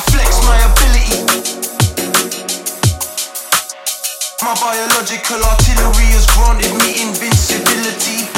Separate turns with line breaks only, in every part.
flex my ability. My biological artillery has granted me invincibility.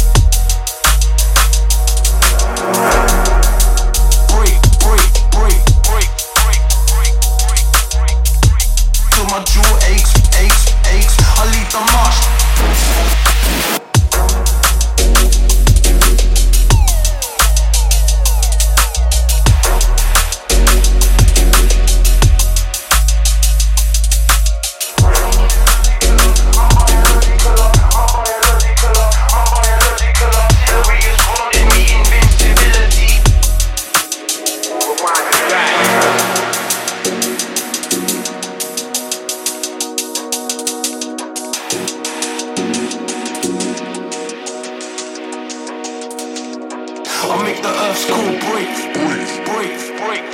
the earth's cool Break. Break. Break. Break.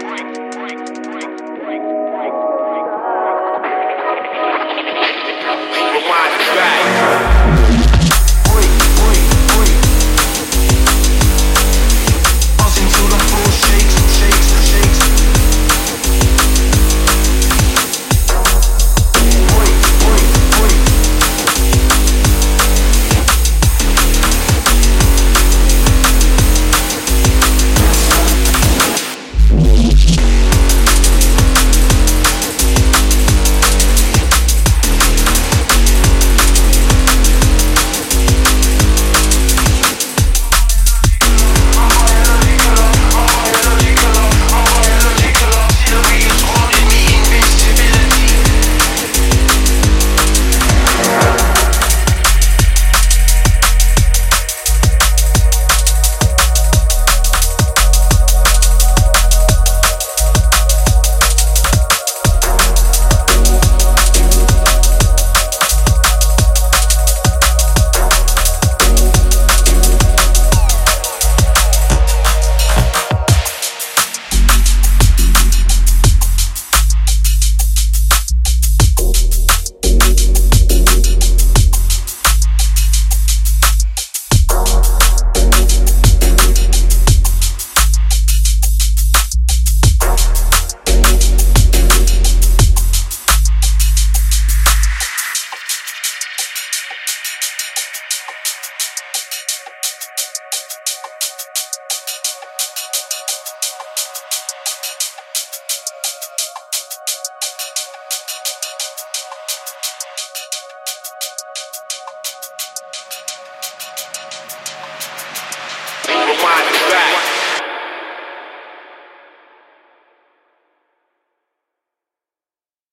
Break. Break